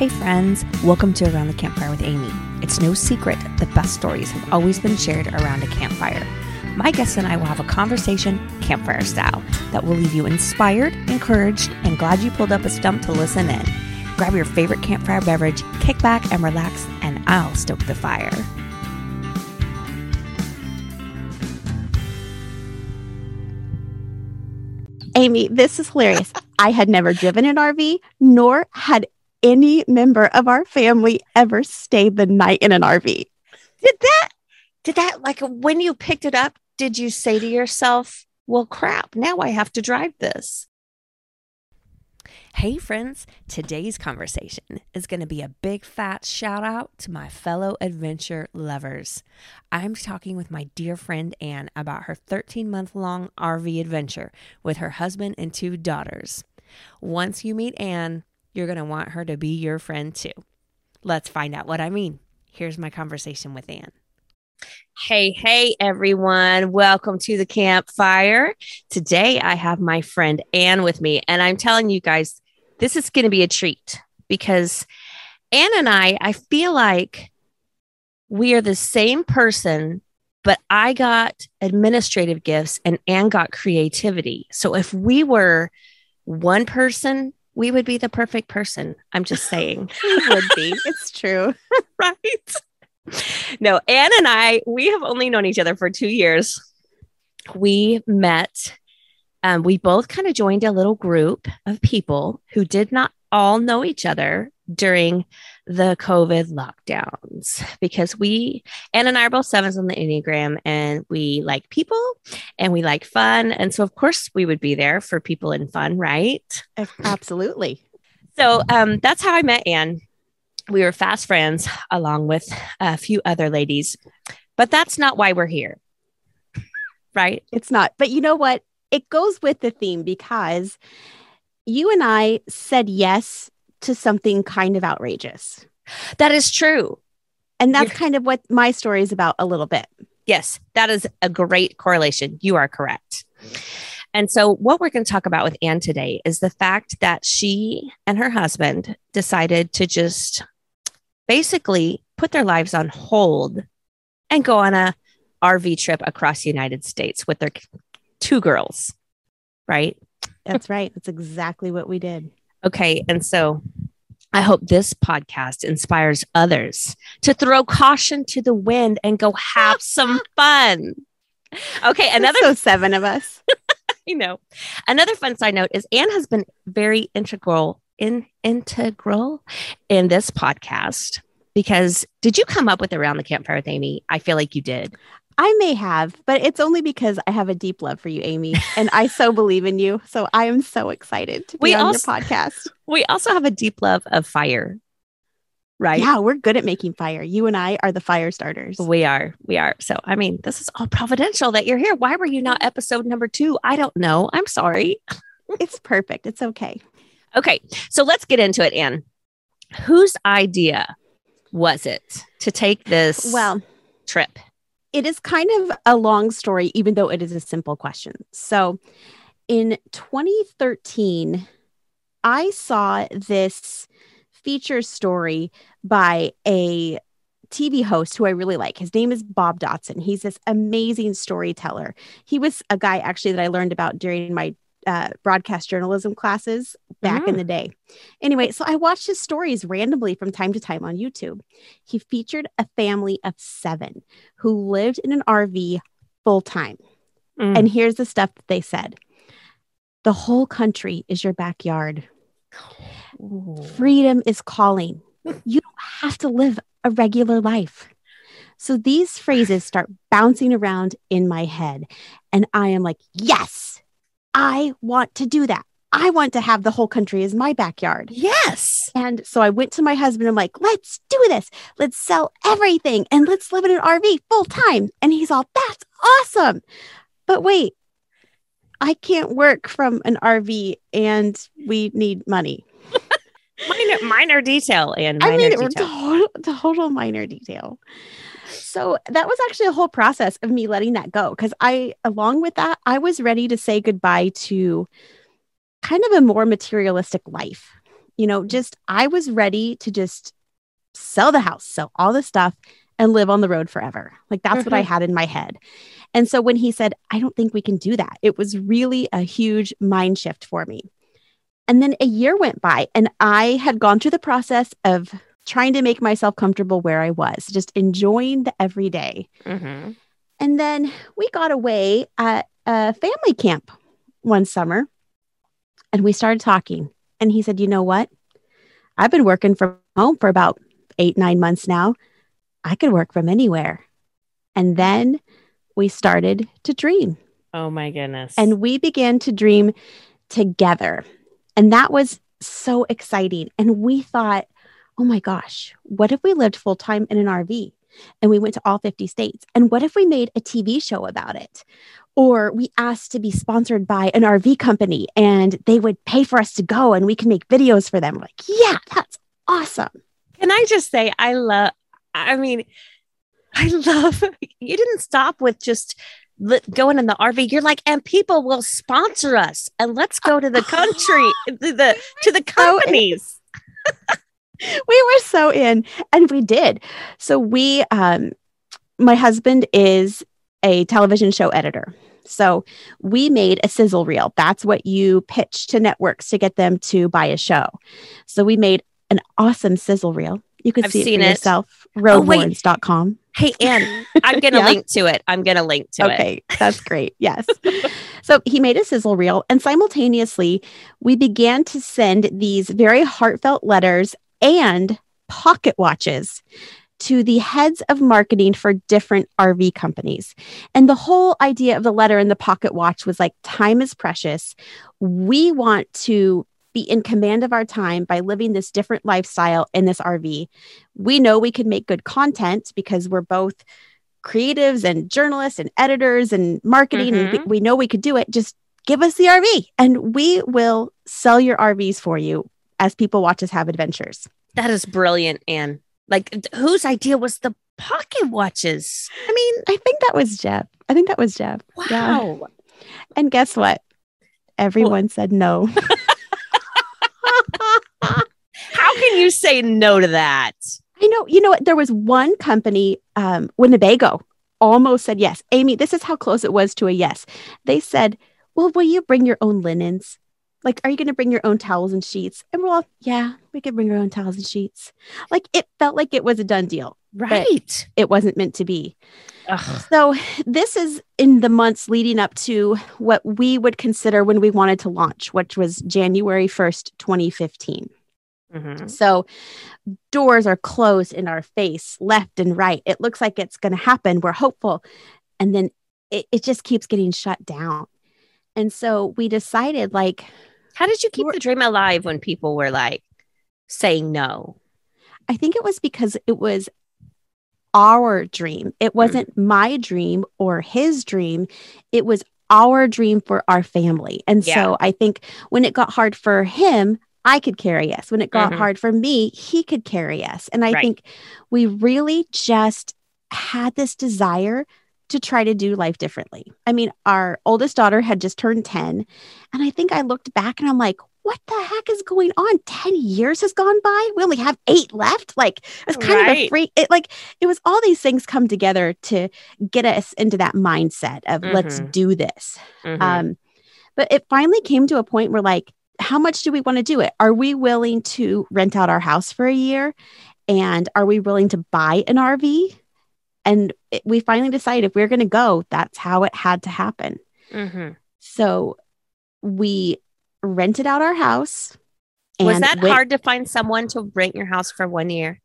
Hey, friends, welcome to Around the Campfire with Amy. It's no secret the best stories have always been shared around a campfire. My guests and I will have a conversation, campfire style, that will leave you inspired, encouraged, and glad you pulled up a stump to listen in. Grab your favorite campfire beverage, kick back and relax, and I'll stoke the fire. Amy, this is hilarious. I had never driven an RV, nor had any member of our family ever stayed the night in an RV. Did that, did that, like when you picked it up, did you say to yourself, well, crap, now I have to drive this? Hey, friends, today's conversation is going to be a big fat shout out to my fellow adventure lovers. I'm talking with my dear friend Ann about her 13 month long RV adventure with her husband and two daughters. Once you meet Ann, you're going to want her to be your friend too. Let's find out what I mean. Here's my conversation with Ann. Hey, hey, everyone. Welcome to the campfire. Today, I have my friend Ann with me, and I'm telling you guys, this is going to be a treat because Ann and I, I feel like we are the same person, but I got administrative gifts and Ann got creativity. So if we were one person, we would be the perfect person. I'm just saying. we would be. It's true. right. No, Ann and I, we have only known each other for two years. We met, um, we both kind of joined a little group of people who did not all know each other during the COVID lockdowns because we, Ann and I are both sevens on the Enneagram and we like people and we like fun. And so, of course, we would be there for people and fun, right? Absolutely. So um, that's how I met Ann. We were fast friends along with a few other ladies, but that's not why we're here. Right? It's not. But you know what? It goes with the theme because you and I said yes to something kind of outrageous. That is true. And that's You're- kind of what my story is about a little bit. Yes, that is a great correlation. You are correct. And so, what we're going to talk about with Ann today is the fact that she and her husband decided to just basically put their lives on hold and go on a RV trip across the United States with their two girls, right? That's right. That's exactly what we did. Okay. And so I hope this podcast inspires others to throw caution to the wind and go have some fun. Okay. Another so seven of us. you know, another fun side note is Ann has been very integral in integral in this podcast because did you come up with around the campfire with Amy? I feel like you did. I may have, but it's only because I have a deep love for you, Amy, and I so believe in you. So I am so excited to be we on also, your podcast. We also have a deep love of fire, right? Yeah, we're good at making fire. You and I are the fire starters. We are. We are. So, I mean, this is all providential that you're here. Why were you not episode number two? I don't know. I'm sorry. it's perfect. It's okay. Okay. So let's get into it, Ann. Whose idea was it to take this well trip? It is kind of a long story, even though it is a simple question. So in 2013, I saw this feature story by a TV host who I really like. His name is Bob Dotson. He's this amazing storyteller. He was a guy actually that I learned about during my uh, broadcast journalism classes back in mm. the day. Anyway, so I watched his stories randomly from time to time on YouTube. He featured a family of seven who lived in an RV full time. Mm. And here's the stuff that they said The whole country is your backyard. Ooh. Freedom is calling. you don't have to live a regular life. So these phrases start bouncing around in my head. And I am like, yes, I want to do that. I want to have the whole country as my backyard. Yes. And so I went to my husband. I'm like, let's do this. Let's sell everything and let's live in an RV full time. And he's all, that's awesome. But wait, I can't work from an RV and we need money. minor, minor detail and minor I mean, detail. Total, total minor detail. So that was actually a whole process of me letting that go because I, along with that, I was ready to say goodbye to kind of a more materialistic life. You know, just I was ready to just sell the house, sell all the stuff, and live on the road forever. Like that's what I Mhm. had in my head. And so when he said, I don't think we can do that, it was really a huge mind shift for me. And then a year went by, and I had gone through the process of trying to make myself comfortable where I was, just enjoying the everyday. Mm-hmm. And then we got away at a family camp one summer and we started talking. And he said, You know what? I've been working from home for about eight, nine months now. I could work from anywhere. And then we started to dream Oh my goodness. and we began to dream together. And that was so exciting. And we thought, oh my gosh, what if we lived full time in an RV and we went to all 50 states? And what if we made a TV show about it? Or we asked to be sponsored by an RV company and they would pay for us to go and we can make videos for them. Like, yeah, that's awesome. Can I just say, I love, I mean, I love, you didn't stop with just going in the RV. You're like, and people will sponsor us and let's go to the country, to the, to the companies. We were so in and we did so we um my husband is a television show editor so we made a sizzle reel that's what you pitch to networks to get them to buy a show so we made an awesome sizzle reel you can I've see it for it. yourself Oh, wait. roadwarrens.com Hey, Ann, I'm going to Yeah. link to it. I'm going to link to it. okay, that's great. Yes. so he made a sizzle reel, and simultaneously, we began to send these very heartfelt letters and pocket watches to the heads of marketing for different RV companies. And the whole idea of the letter and the pocket watch was like, time is precious. We want to be in command of our time by living this different lifestyle in this RV. We know we can make good content because we're both creatives and journalists and editors and marketing and we, Mhm. we know we could do it just give us the rv and we will sell your rvs for you as people watch us have adventures That is brilliant, Ann. Like, whose idea was the pocket watches? I mean, i think that was jeff i think that was jeff Yeah. wow. and guess what everyone said no How can you say no to that? i know you know what there was one company um winnebago almost said yes amy this is how close it was to a yes they said well will you bring your own linens like are you going to bring your own towels and sheets and we're all yeah we could bring our own towels and sheets like it felt like it was a done deal Right. it wasn't meant to be Ugh. so this is in the months leading up to what we would consider when we wanted to launch which was january 1st 2015 Mhm. so doors are closed in our face, left and right. It looks like it's going to happen. We're hopeful. And then it, it just keeps getting shut down. And so we decided, like, How did you keep the dream alive when people were like saying no? I think it was because it was our dream. It wasn't my dream or his dream. It was our dream for our family. And Yeah. so I think when it got hard for him, I could carry us. When it got Mhm. hard for me, he could carry us. And I Right. think we really just had this desire to try to do life differently. I mean, our oldest daughter had just turned 10. And I think I looked back and I'm like, what the heck is going on? 10 years has gone by. We only have eight left. Like it's kind of a Right. free it like it was all these things come together to get us into that mindset of let's Mhm. do this. Mhm. Um, but it finally came to a point where like, how much do we want to do it? Are we willing to rent out our house for a year? And are we willing to buy an RV? And it, we finally decided if we're going to go, that's how it had to happen. Mhm. So we rented out our house. Was that went- hard to find someone to rent your house for one year?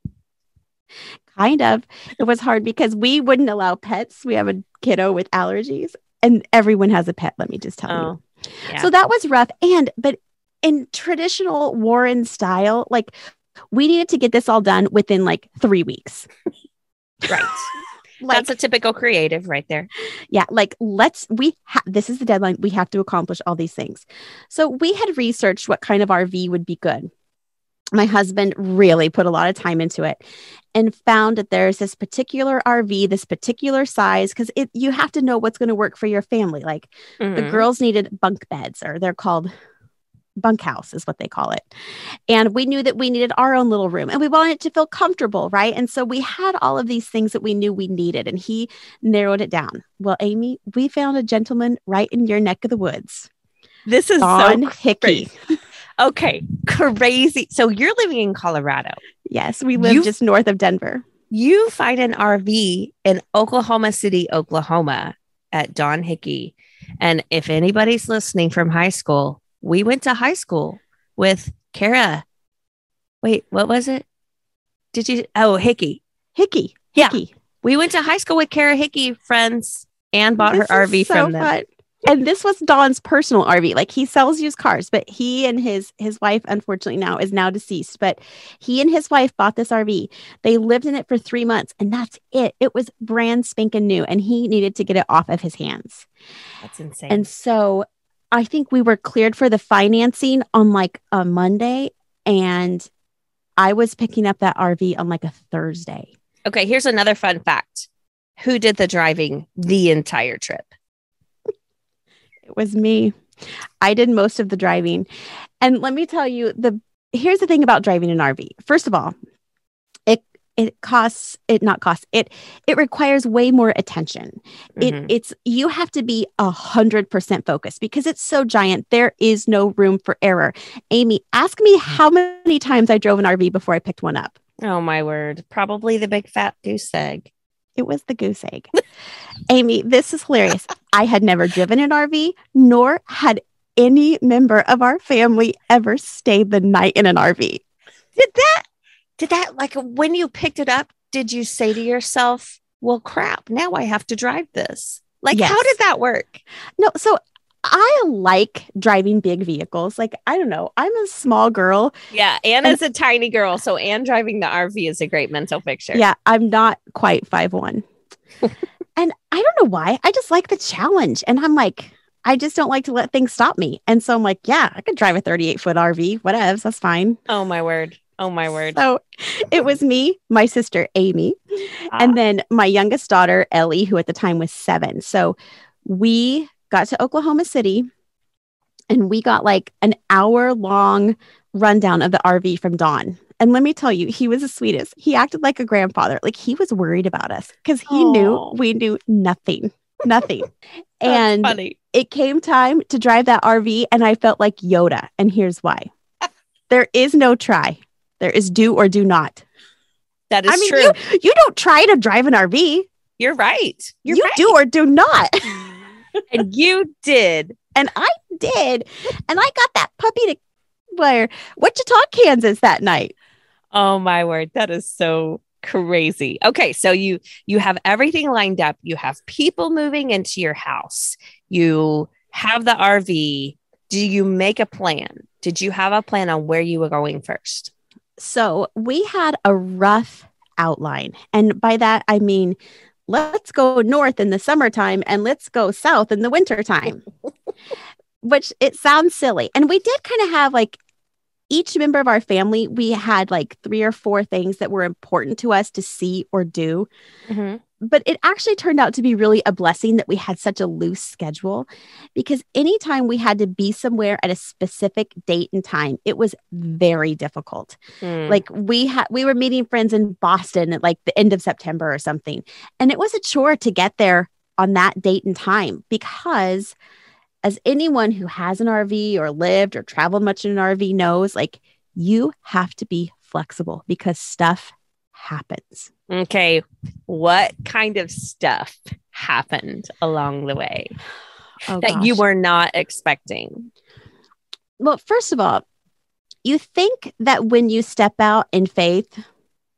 Kind of. It was hard because we wouldn't allow pets. We have a kiddo with allergies, and everyone has a pet. Let me just tell you. Oh, yeah. So that was rough. And, but in traditional Warren style, like we needed to get this all done within like three weeks. right. Like, That's a typical creative right there. yeah, like let's, we, ha- this is the deadline. We have to accomplish all these things. So we had researched what kind of RV would be good. My husband really put a lot of time into it and found that there's this particular RV, this particular size, because it you have to know what's going to work for your family. Like the Mhm. girls needed bunk beds, or they're called bunkhouse is what they call it. And we knew that we needed our own little room and we wanted it to feel comfortable, right? And so we had all of these things that we knew we needed and he narrowed it down. Well, Amy, we found a gentleman right in your neck of the woods. This is Don so Hickey. crazy. Okay, crazy. So you're living in Colorado. Yes, we live You- just north of Denver. You find an RV in Oklahoma City, Oklahoma at Don Hickey. And if anybody's listening from high school, we went to high school with Kara. Wait, what was it? Did you? Oh, Hickey. Hickey. Yeah. Hickey. We went to high school with Kara Hickey, friends, and bought This her RV so from them. fun. And this was Don's personal RV. Like he sells used cars, but he and his his wife, unfortunately, now is now deceased. But he and his wife bought this RV. They lived in it for three months, and that's it. It was brand spanking new, and he needed to get it off of his hands. That's insane. And so I think we were cleared for the financing on like a Monday, and I was picking up that RV on like a Thursday. okay, here's another fun fact. Who did the driving the entire trip? It was me. I did most of the driving. And let me tell you the here's the thing about driving an RV. First of all, it it costs it not costs it it requires way more attention. It Mhm. it's you have to be a hundred percent focused because it's so giant. There is no room for error. Amy, ask me how many times I drove an RV before I picked one up. Oh my word. Probably the big fat goose egg. It was the goose egg. Amy, this is hilarious. I had never driven an RV, nor had any member of our family ever stayed the night in an RV. Did that, did that, like when you picked it up, did you say to yourself, well, crap, now I have to drive this? Like, how Yes. did that work? No, so I like driving big vehicles. Like, I don't know, I'm a small girl. Yeah. Anna's a tiny girl. So, Ann driving the RV is a great mental picture. Yeah, I'm not quite five one. and I don't know why. I just like the challenge. And I'm like, I just don't like to let things stop me. And so I'm like, yeah, I could drive a 38 foot RV, whatevs, that's fine. Oh my word. Oh my word. So it was me, my sister Amy, Ah, and then my youngest daughter Ellie, who at the time was seven. So we got to Oklahoma City and we got like an hour long rundown of the RV from Don. And let me tell you, he was the sweetest. He acted like a grandfather. Like he was worried about us because he Aw. knew we knew nothing, nothing. and funny. it came time to drive that RV, and I felt like Yoda. And here's why there is no try, there is do or do not. That is I mean, true. you you don't try to drive an RV. You, are right. You're you right. do or do not. and you did. and I did. And I got that puppy to where Wichita, Kansas that night. Oh my word, that is so crazy. Okay, so you you have everything lined up. You have people moving into your house. You have the RV. Do you make a plan? Did you have a plan on where you were going first? So we had a rough outline. And by that, I mean, let's go north in the summertime and let's go south in the wintertime, which it sounds silly. And we did kind of have like each member of our family, we had like three or four things that were important to us to see or do. Mm-hmm. But it actually turned out to be really a blessing that we had such a loose schedule because anytime we had to be somewhere at a specific date and time it was very difficult Mm. like we had we were meeting friends in boston at like the end of september or something and it was a chore to get there on that date and time because as anyone who has an rv or lived or traveled much in an rv knows like you have to be flexible because stuff happens okay, what kind of stuff happened along the way oh, that you were not expecting? well, first of all, you think that when you step out in faith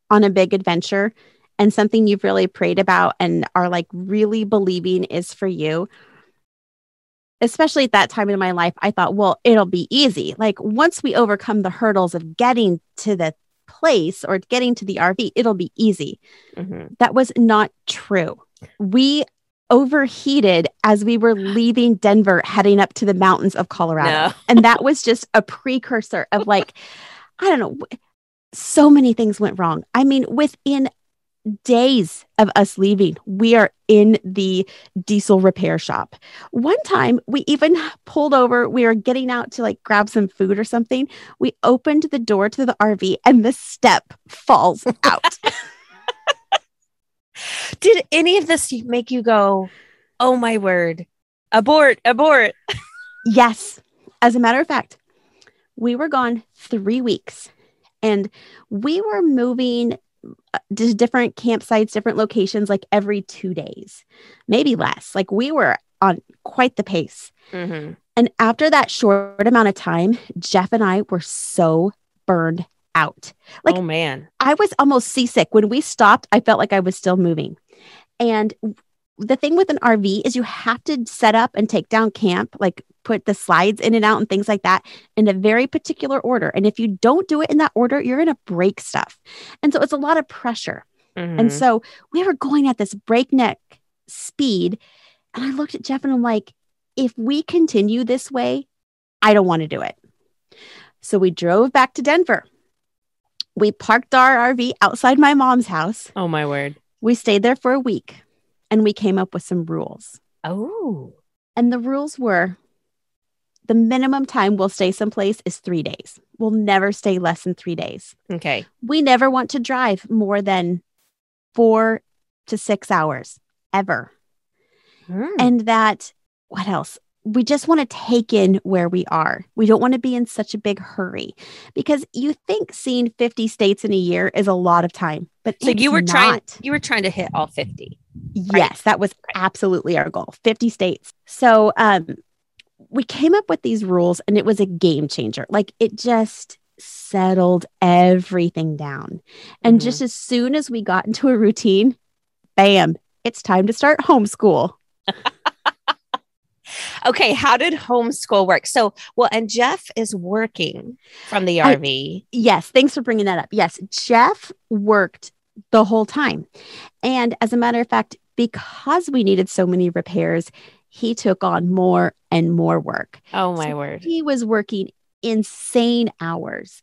on a big adventure and something you've really prayed about and are like really believing is for you, especially at that time in my life, I thought, well, it'll be easy. Like once we overcome the hurdles of getting to the place or getting to the RV, it'll be easy. Mhm. That was not true. We overheated as we were leaving Denver, heading up to the mountains of Colorado. No. And that was just a precursor of like, I don't know, so many things went wrong. I mean, within days of us leaving, we are in the diesel repair shop. One time we even pulled over, we were getting out to like grab some food or something. We opened the door to the RV and the step falls out. Did any of this make you go, oh my word, abort, abort? yes. As a matter of fact, we were gone three weeks and we were moving to different campsites, different locations, like every two days, maybe less. Like we were on quite the pace. Mm-hmm. And after that short amount of time, Jeff and I were so burned out. Like, oh man, I was almost seasick. When we stopped, I felt like I was still moving. And the thing with an RV is you have to set up and take down camp, like put the slides in and out and things like that in a very particular order. And if you don't do it in that order, you're going to break stuff. And so it's a lot of pressure. Mm-hmm. And so we were going at this breakneck speed. And I looked at Jeff and I'm like, if we continue this way, I don't want to do it. So we drove back to Denver. We parked our RV outside my mom's house. Oh, my word. We stayed there for a week and we came up with some rules. Oh. And the rules were the minimum time we'll stay someplace is three days. We'll never stay less than three days. Okay. We never want to drive more than four to six hours ever. Mm. And that, what else? We just want to take in where we are. We don't want to be in such a big hurry because you think seeing 50 states in a year is a lot of time. But so you were not. trying you were trying to hit all 50. Yes, right? that was absolutely our goal. 50 states. So um we came up with these rules and it was a game changer. Like it just settled everything down. And mm-hmm. just as soon as we got into a routine, bam, it's time to start homeschool. okay, how did homeschool work? So, well, and Jeff is working from the RV. I, yes, thanks for bringing that up. Yes, Jeff worked the whole time. And as a matter of fact, because we needed so many repairs, he took on more and more work. Oh, my so word. He was working insane hours.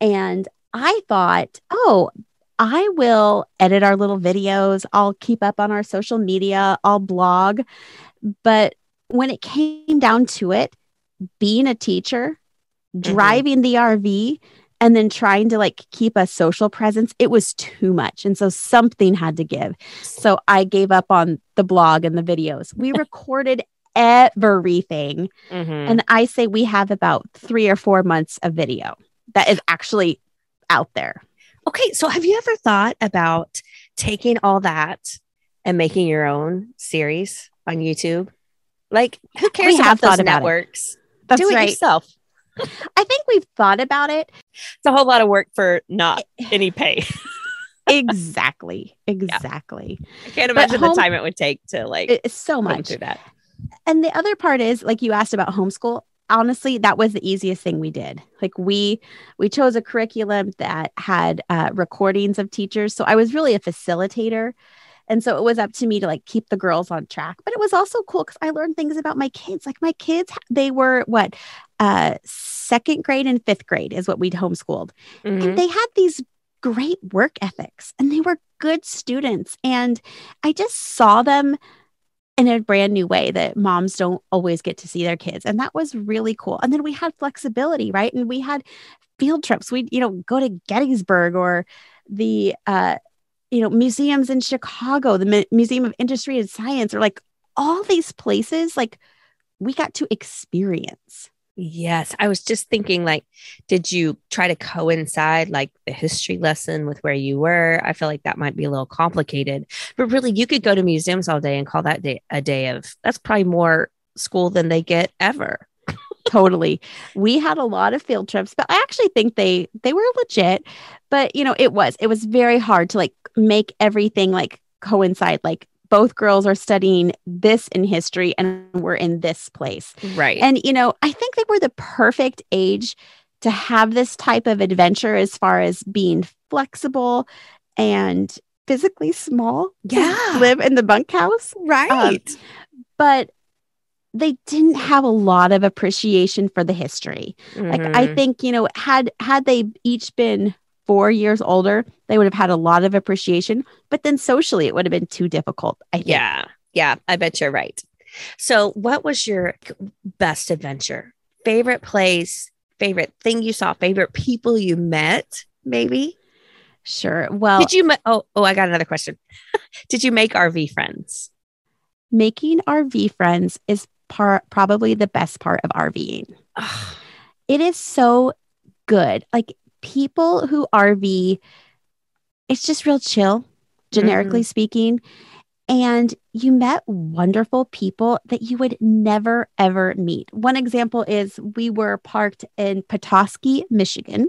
And I thought, oh, I will edit our little videos. I'll keep up on our social media. I'll blog. But when it came down to it, being a teacher, mm-hmm. driving the RV, and then trying to like keep a social presence, it was too much. And so something had to give. So I gave up on the blog and the videos. We recorded everything. Mm-hmm. And I say we have about three or four months of video that is actually out there. Okay. So have you ever thought about taking all that and making your own series on YouTube? Like, who cares we about those networks? That's Do it right. yourself. I think we've thought about it. It's a whole lot of work for not any pay. exactly. Exactly. Yeah. I can't imagine home, the time it would take to like it's so much through that. And the other part is like you asked about homeschool. Honestly, that was the easiest thing we did. Like we we chose a curriculum that had uh, recordings of teachers, so I was really a facilitator. And so it was up to me to like keep the girls on track. But it was also cool because I learned things about my kids. Like my kids, they were what uh second grade and fifth grade is what we'd homeschooled. Mm-hmm. And they had these great work ethics and they were good students. And I just saw them in a brand new way that moms don't always get to see their kids. And that was really cool. And then we had flexibility, right? And we had field trips. We'd, you know, go to Gettysburg or the uh you know, museums in Chicago, the M- Museum of Industry and Science, or like all these places, like we got to experience. Yes. I was just thinking, like, did you try to coincide like the history lesson with where you were? I feel like that might be a little complicated, but really, you could go to museums all day and call that day a day of that's probably more school than they get ever. Totally. We had a lot of field trips, but I actually think they they were legit. But you know, it was it was very hard to like make everything like coincide. Like both girls are studying this in history and we're in this place. Right. And you know, I think they were the perfect age to have this type of adventure as far as being flexible and physically small. Yeah. Live in the bunkhouse. Right. Um, but they didn't have a lot of appreciation for the history. Mm-hmm. Like I mm-hmm. think, you know, had had they each been four years older, they would have had a lot of appreciation. But then socially, it would have been too difficult. I think. Yeah. Yeah. I bet you're right. So, what was your best adventure? Favorite place, favorite thing you saw, favorite people you met, maybe? Sure. Well, Did you, ma- oh, oh, I got another question. Did you make RV friends? making RV friends is part probably the best part of RVing. Ugh, It is so good. Like people who RV, it's just real chill, generically speaking. And you met wonderful people that you would never ever meet. One example is we were parked in Petoskey, Michigan,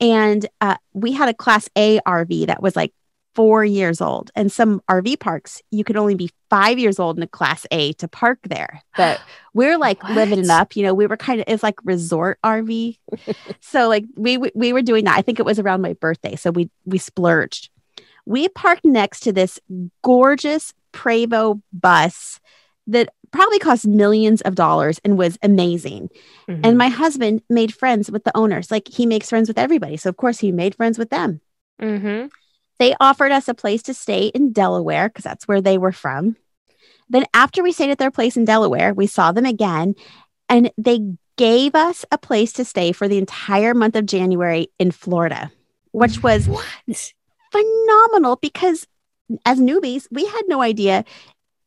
and uh, we had a Class A RV that was like four years old. And some RV parks, you could only be five years old in a Class A to park there. But we're like living it up. You know, we were kind of it's like resort RV. so like we we were doing that. I think it was around my birthday, so we we splurged. We parked next to this gorgeous Prevost bus that probably cost millions of dollars and was amazing. mhm. And my husband made friends with the owners. Like he makes friends with everybody. So of course he made friends with them. Mhm. They offered us a place to stay in Delaware because that's where they were from. Then, after we stayed at their place in Delaware, we saw them again and they gave us a place to stay for the entire month of January in Florida, which was what? phenomenal because as newbies, we had no idea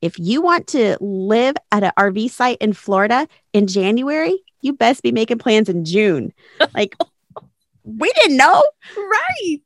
if you want to live at an RV site in Florida in January, you best be making plans in June. Like, we didn't know. Right.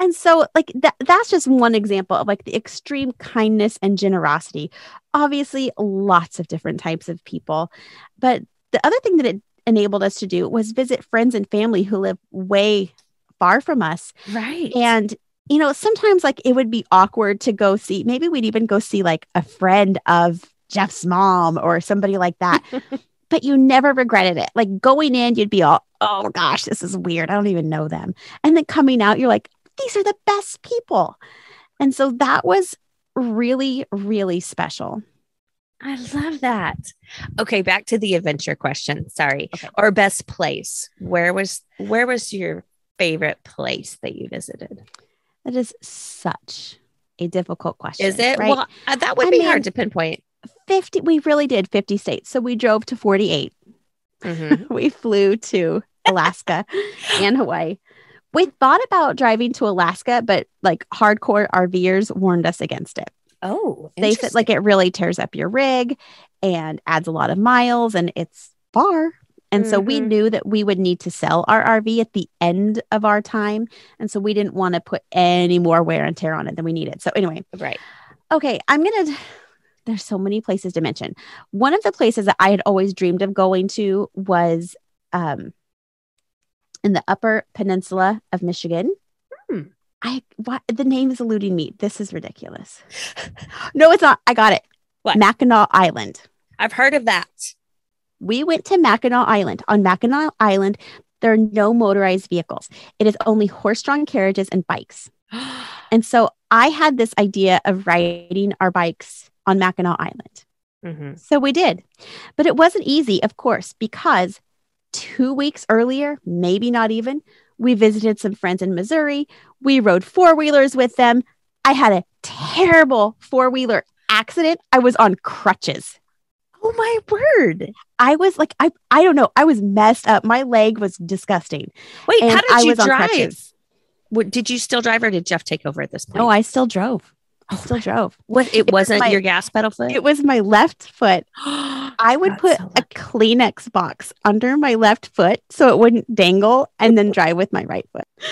And so, like, that, that's just one example of like the extreme kindness and generosity. Obviously, lots of different types of people. But the other thing that it enabled us to do was visit friends and family who live way far from us. Right. And, you know, sometimes like it would be awkward to go see, maybe we'd even go see like a friend of Jeff's mom or somebody like that. but you never regretted it. Like going in, you'd be all, oh gosh, this is weird. I don't even know them. And then coming out, you're like, these are the best people. And so that was really, really special. I love that. Okay, back to the adventure question. Sorry. Okay. Or best place. Where was where was your favorite place that you visited? That is such a difficult question. Is it? right? Well, uh, that would I be mean- hard to pinpoint. 50, we really did 50 states. So we drove to 48. Mhm. we flew to Alaska and Hawaii. We thought about driving to Alaska, but like hardcore RVers warned us against it. Oh, They said like it really tears up your rig and adds a lot of miles and it's far. And so we Mhm. knew that we would need to sell our RV at the end of our time. And so we didn't want to put any more wear and tear on it than we needed. So anyway, right. okay, I'm going to there's so many places to mention. One of the places that I had always dreamed of going to was um in the upper peninsula of Michigan. Hmm. I what the name is eluding me. This is ridiculous. no, it's not. I got it. What? Mackinac Island. I've heard of that. We went to Mackinac Island. On Mackinac Island, there are no motorized vehicles. It is only horse-drawn carriages and bikes. And so I had this idea of riding our bikes on Mackinac Island. Mhm. So we did. But it wasn't easy, of course, because two weeks earlier, maybe not even, we visited some friends in Missouri. We rode four wheelers with them. I had a terrible four wheeler accident. I was on crutches. Oh my word. I was like, I, I don't know. I was messed up. My leg was disgusting. Wait, And how did I you was on drive? crutches. What, did you still drive or did Jeff take over at this point? No, I still drove. I Oh still drove. Oh. what it was wasn't my- your gas pedal foot? It was my left foot. I would put so a. Kleenex box under my left foot so it wouldn't dangle and then drive with my right foot.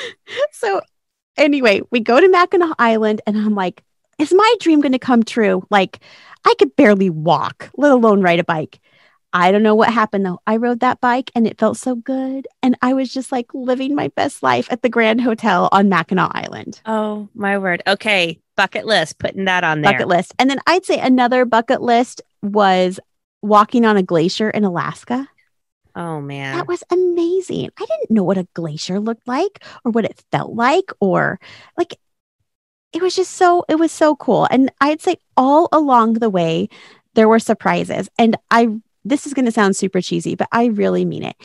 So, anyway, we go to Mackinac Island and I'm like, is my dream going to come true? Like, I could barely walk, let alone ride a bike. I don't know what happened though. I rode that bike and it felt so good. And I was just like living my best life at the Grand Hotel on Mackinac Island. Oh my word. Okay. Bucket list, putting that on there. Bucket list. And then I'd say another bucket list was walking on a glacier in Alaska. Oh man. That was amazing. I didn't know what a glacier looked like or what it felt like or like it was just so it was so cool. And I'd say all along the way there were surprises. And I this is going to sound super cheesy, but I really mean it.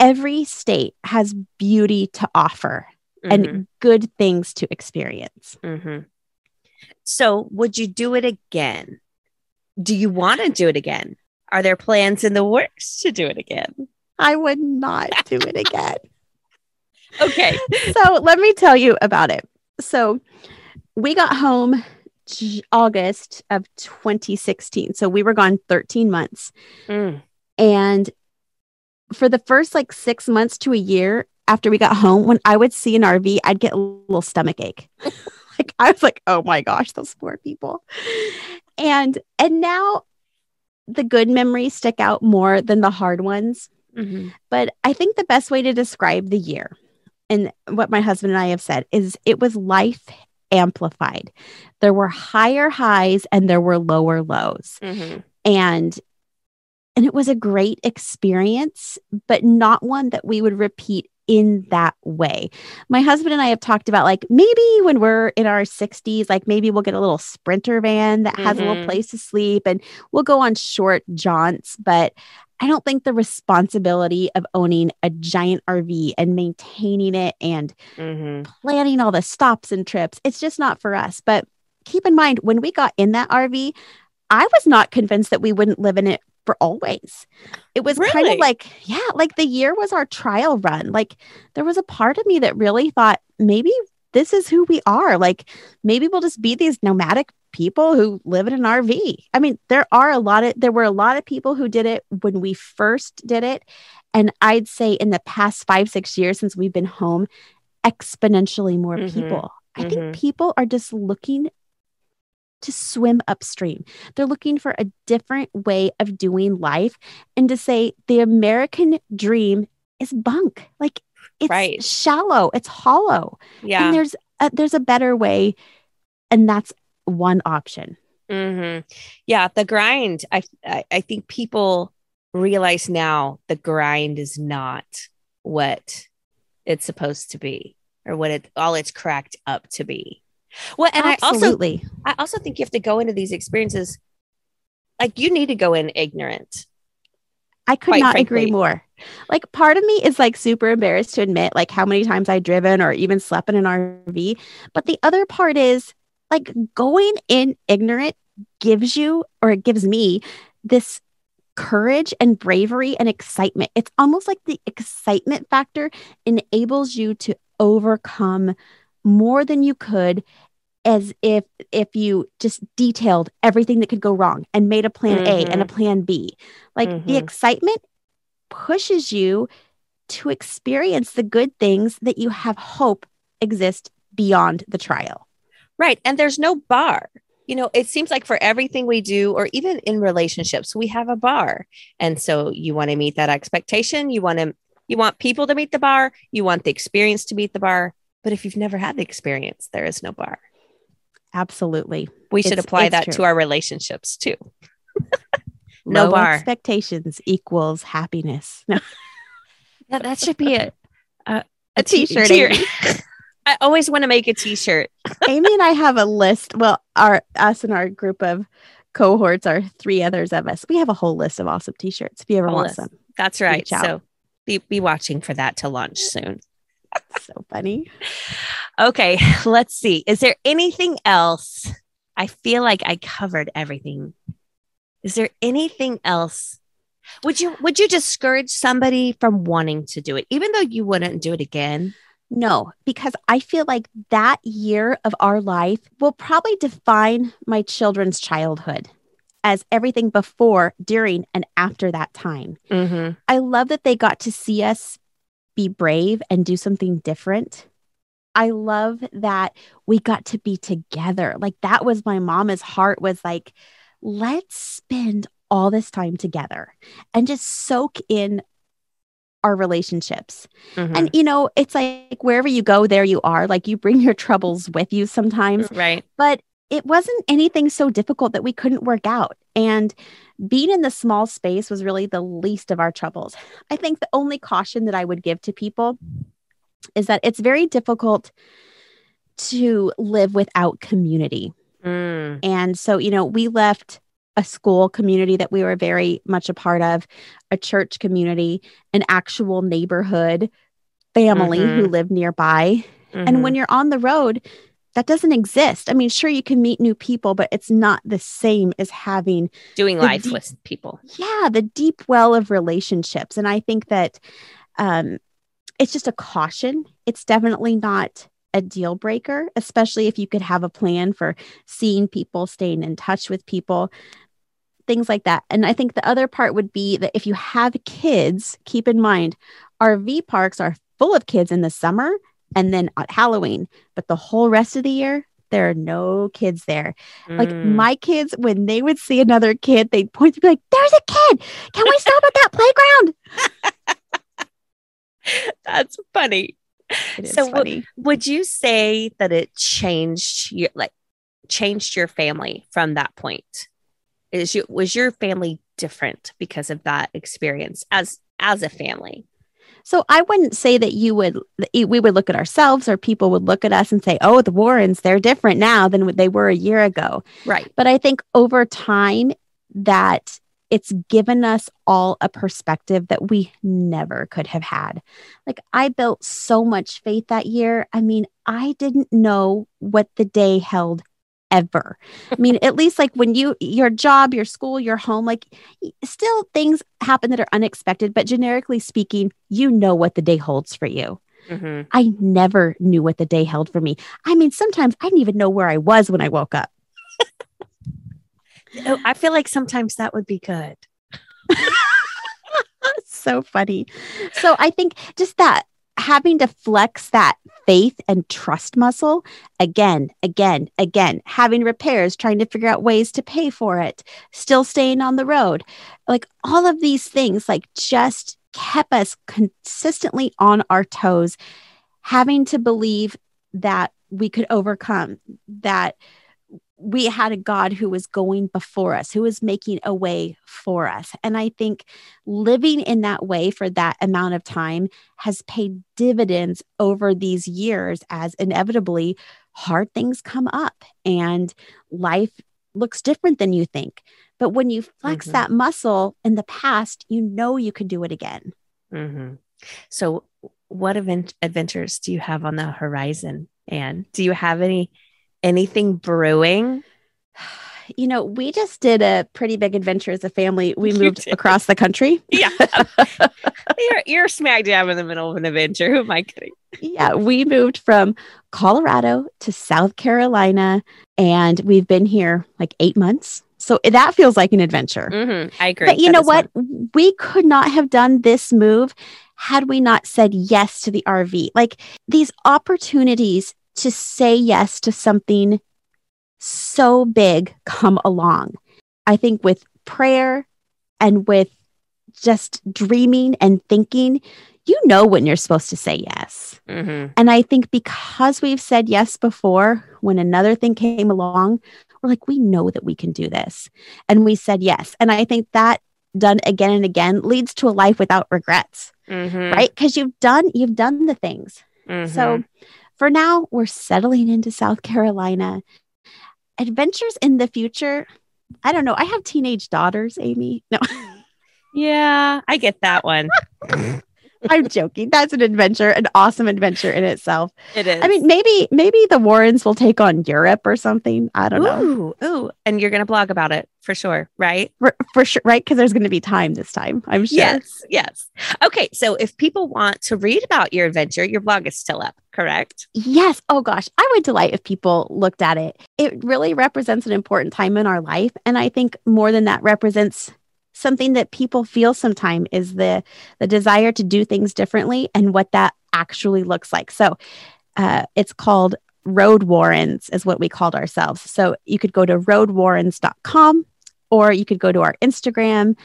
Every state has beauty to offer. Mhm. and good things to experience. hmm So, would you do it again? Do you want to do it again? Are there plans in the works to do it again? I would not do it again. Okay. so let me tell you about it. So we got home J- August of 2016. So we were gone 13 months. Mm. And for the first like six months to a year after we got home, when I would see an RV, I'd get a little stomach ache. like I was like, oh my gosh, those poor people. And and now the good memories stick out more than the hard ones. Mhm. But I think the best way to describe the year and what my husband and I have said is it was life amplified. There were higher highs and there were lower lows. Mhm. And and it was a great experience, but not one that we would repeat in that way. My husband and I have talked about like maybe when we're in our 60s, like maybe we'll get a little sprinter van that has a little Mhm. place to sleep and we'll go on short jaunts, but I don't think the responsibility of owning a giant RV and maintaining it and Mhm. planning all the stops and trips, it's just not for us. But keep in mind, when we got in that RV, I was not convinced that we wouldn't live in it for always. It was kind of like, yeah, like the year was our trial run. Like there was a part of me that really thought maybe this is who we are. Like maybe we'll just be these nomadic people who live in an RV. I mean, there are a lot of there were a lot of people who did it when we first did it. And I'd say in the past five, six years since we've been home, exponentially more Mhm. people. I Mhm. think people are just looking to swim upstream. They're looking for a different way of doing life and to say the American dream is bunk. Like it's Right. shallow, it's hollow. Yeah. And there's a, there's a better way and that's one option. hmm Yeah, the grind. I, I I think people realize now the grind is not what it's supposed to be or what it all it's cracked up to be. Well, and I also I also think you have to go into these experiences like you need to go in ignorant. I could not frankly. agree more. Like part of me is like super embarrassed to admit like how many times I've driven or even slept in an RV. But the other part is like going in ignorant gives you or it gives me this courage and bravery and excitement. It's almost like the excitement factor enables you to overcome more than you could as if if you just detailed everything that could go wrong and made a plan A and a plan B. Like the Mhm. excitement pushes you to experience the good things that you have hope exist beyond the trial. Right. And there's no bar. You know, it seems like for everything we do, or even in relationships, we have a bar. And so you want to meet that expectation. You want to, you want people to meet the bar. You want the experience to meet the bar. But if you've never had the experience, there is no bar. Absolutely. We should It's- apply it's that true. to our relationships too. No Low bar. expectations equals happiness. No, Yeah, that should be a a, A t-shirt. I always want to make a t-shirt. Amy and I have a list. Well, our us and our group of cohorts are three others of us. We have a whole list of awesome t-shirts. If you ever Whole want list. some, That's right. So be, be watching for that to launch soon. so funny. Okay, let's see. Is there anything else? I feel like I covered everything. Is there anything else? Would you would you discourage somebody from wanting to do it, even though you wouldn't do it again? No, because I feel like that year of our life will probably define my children's childhood as everything before, during, and after that time. Mm-hmm. I love that they got to see us be brave and do something different. I love that we got to be together. Like that was my mama's heart was like, let's spend all this time together and just soak in our relationships. Mm-hmm. And you know, it's like wherever you go, there you are. Like you bring your troubles with you sometimes, right. but it wasn't anything so difficult that we couldn't work out. And being in the small space was really the least of our troubles. I think the only caution that I would give to people is that it's very difficult to live without community. Mm. And so, you know, we left a school community that we were very much a part of, a church community, an actual neighborhood family who lived nearby. And Mhm. when you're on the road, that doesn't exist. I mean, sure, you can meet new people, but it's not the same as having, doing life deep- with people. yeah, the deep well of relationships. And I think that um, it's just a caution. It's definitely not a deal breaker, especially if you could have a plan for seeing people, staying in touch with people, things like that. And I think the other part would be that if you have kids, keep in mind RV parks are full of kids in the summer and then at Halloween, but the whole rest of the year, there are no kids there. Like Mm. my kids, when they would see another kid, they'd point to be like, There's a kid. Can we stop at that playground? That's funny. It is So what- funny. Would you say that it changed your like changed your family from that point? Is you was your family different because of that experience as as a family? So I wouldn't say that you would we would look at ourselves or people would look at us and say, "Oh, the Warrens, they're different now than what they were a year ago." Right. But I think over time that it's given us all a perspective that we never could have had. Like I built so much faith that year. I mean, I didn't know what the day held ever. I mean, at least like when you your job, your school, your home, like still things happen that are unexpected, but generically speaking, you know what the day holds for you. Mhm. I never knew what the day held for me. I mean, sometimes I didn't even know where I was when I woke up. Oh, I feel like sometimes that would be good. so funny. So I think just that having to flex that faith and trust muscle again, again, again, having repairs, trying to figure out ways to pay for it, still staying on the road. Like all of these things, like just kept us consistently on our toes, having to believe that we could overcome, that we had a God who was going before us, who was making a way for us. And I think living in that way for that amount of time has paid dividends over these years as inevitably hard things come up and life looks different than you think. But when you flex Mhm. that muscle in the past, you know you can do it again. Mhm. So, what event adventures do you have on the horizon? Ann? do you have any anything brewing? You know, we just did a pretty big adventure as a family. We You moved did. across the country. Yeah, you're you're smack dab in the middle of an adventure. Who am I kidding? Yeah, we moved from Colorado to South Carolina, and we've been here like eight months. So that feels like an adventure. Mhm, I agree. But you That know what? one. We could not have done this move had we not said yes to the RV. Like these opportunities to say yes to something so big come along. I think with prayer and with just dreaming and thinking, you know when you're supposed to say yes. Mhm. And I think because we've said yes before, when another thing came along, we're like, we know that we can do this. And we said yes. And I think that done again and again leads to a life without regrets, Mhm. right? Because you've done, you've done the things. Mhm. So for now, we're settling into South Carolina. Adventures in the future. I don't know. I have teenage daughters, Amy. No, yeah, I get that one. I'm joking. That's an adventure, an awesome adventure in itself. It is. I mean, maybe maybe the Warrens will take on Europe or something. I don't know. ooh, ooh, and you're gonna blog about it for sure, right? For, for sure, right? Because there's going to be time this time. I'm sure. Yes, yes. Okay, so if people want to read about your adventure, your blog is still up, correct? Yes. Oh gosh, I would delight if people looked at it. It really represents an important time in our life, and I think more than that represents something that people feel sometime is the the desire to do things differently and what that actually looks like. So, uh, it's called Road Warrens, is what we called ourselves. So you could go to roadwarrens.com or you could go to our Instagram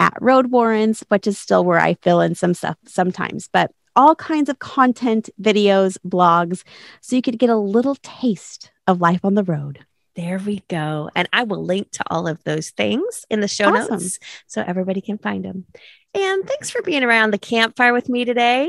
at Road Warrens, which is still where I fill in some stuff sometimes, but all kinds of content, videos, blogs, so you could get a little taste of life on the road. There we go. And I will link to all of those things in the show Awesome. notes so everybody can find them. And thanks for being around the campfire with me today,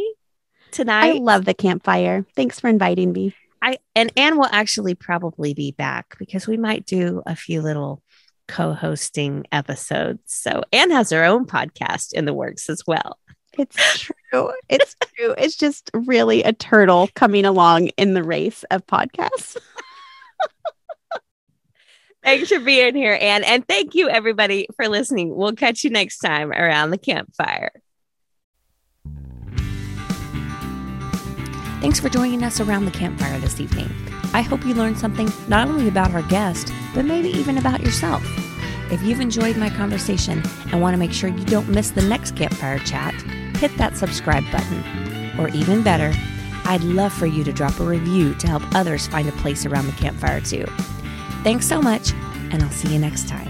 tonight. I love the campfire. Thanks for inviting me. I and Ann will actually probably be back because we might do a few little co-hosting episodes. So Ann has her own podcast in the works as well. It's true. It's true. It's just really a turtle coming along in the race of podcasts. Thanks for being here, Ann. And thank you, everybody, for listening. We'll catch you next time around the campfire. Thanks for joining us around the campfire this evening. I hope you learned something not only about our guest, but maybe even about yourself. If you've enjoyed my conversation and want to make sure you don't miss the next campfire chat, hit that subscribe button. Or even better, I'd love for you to drop a review to help others find a place around the campfire too. Thanks so much, and I'll see you next time.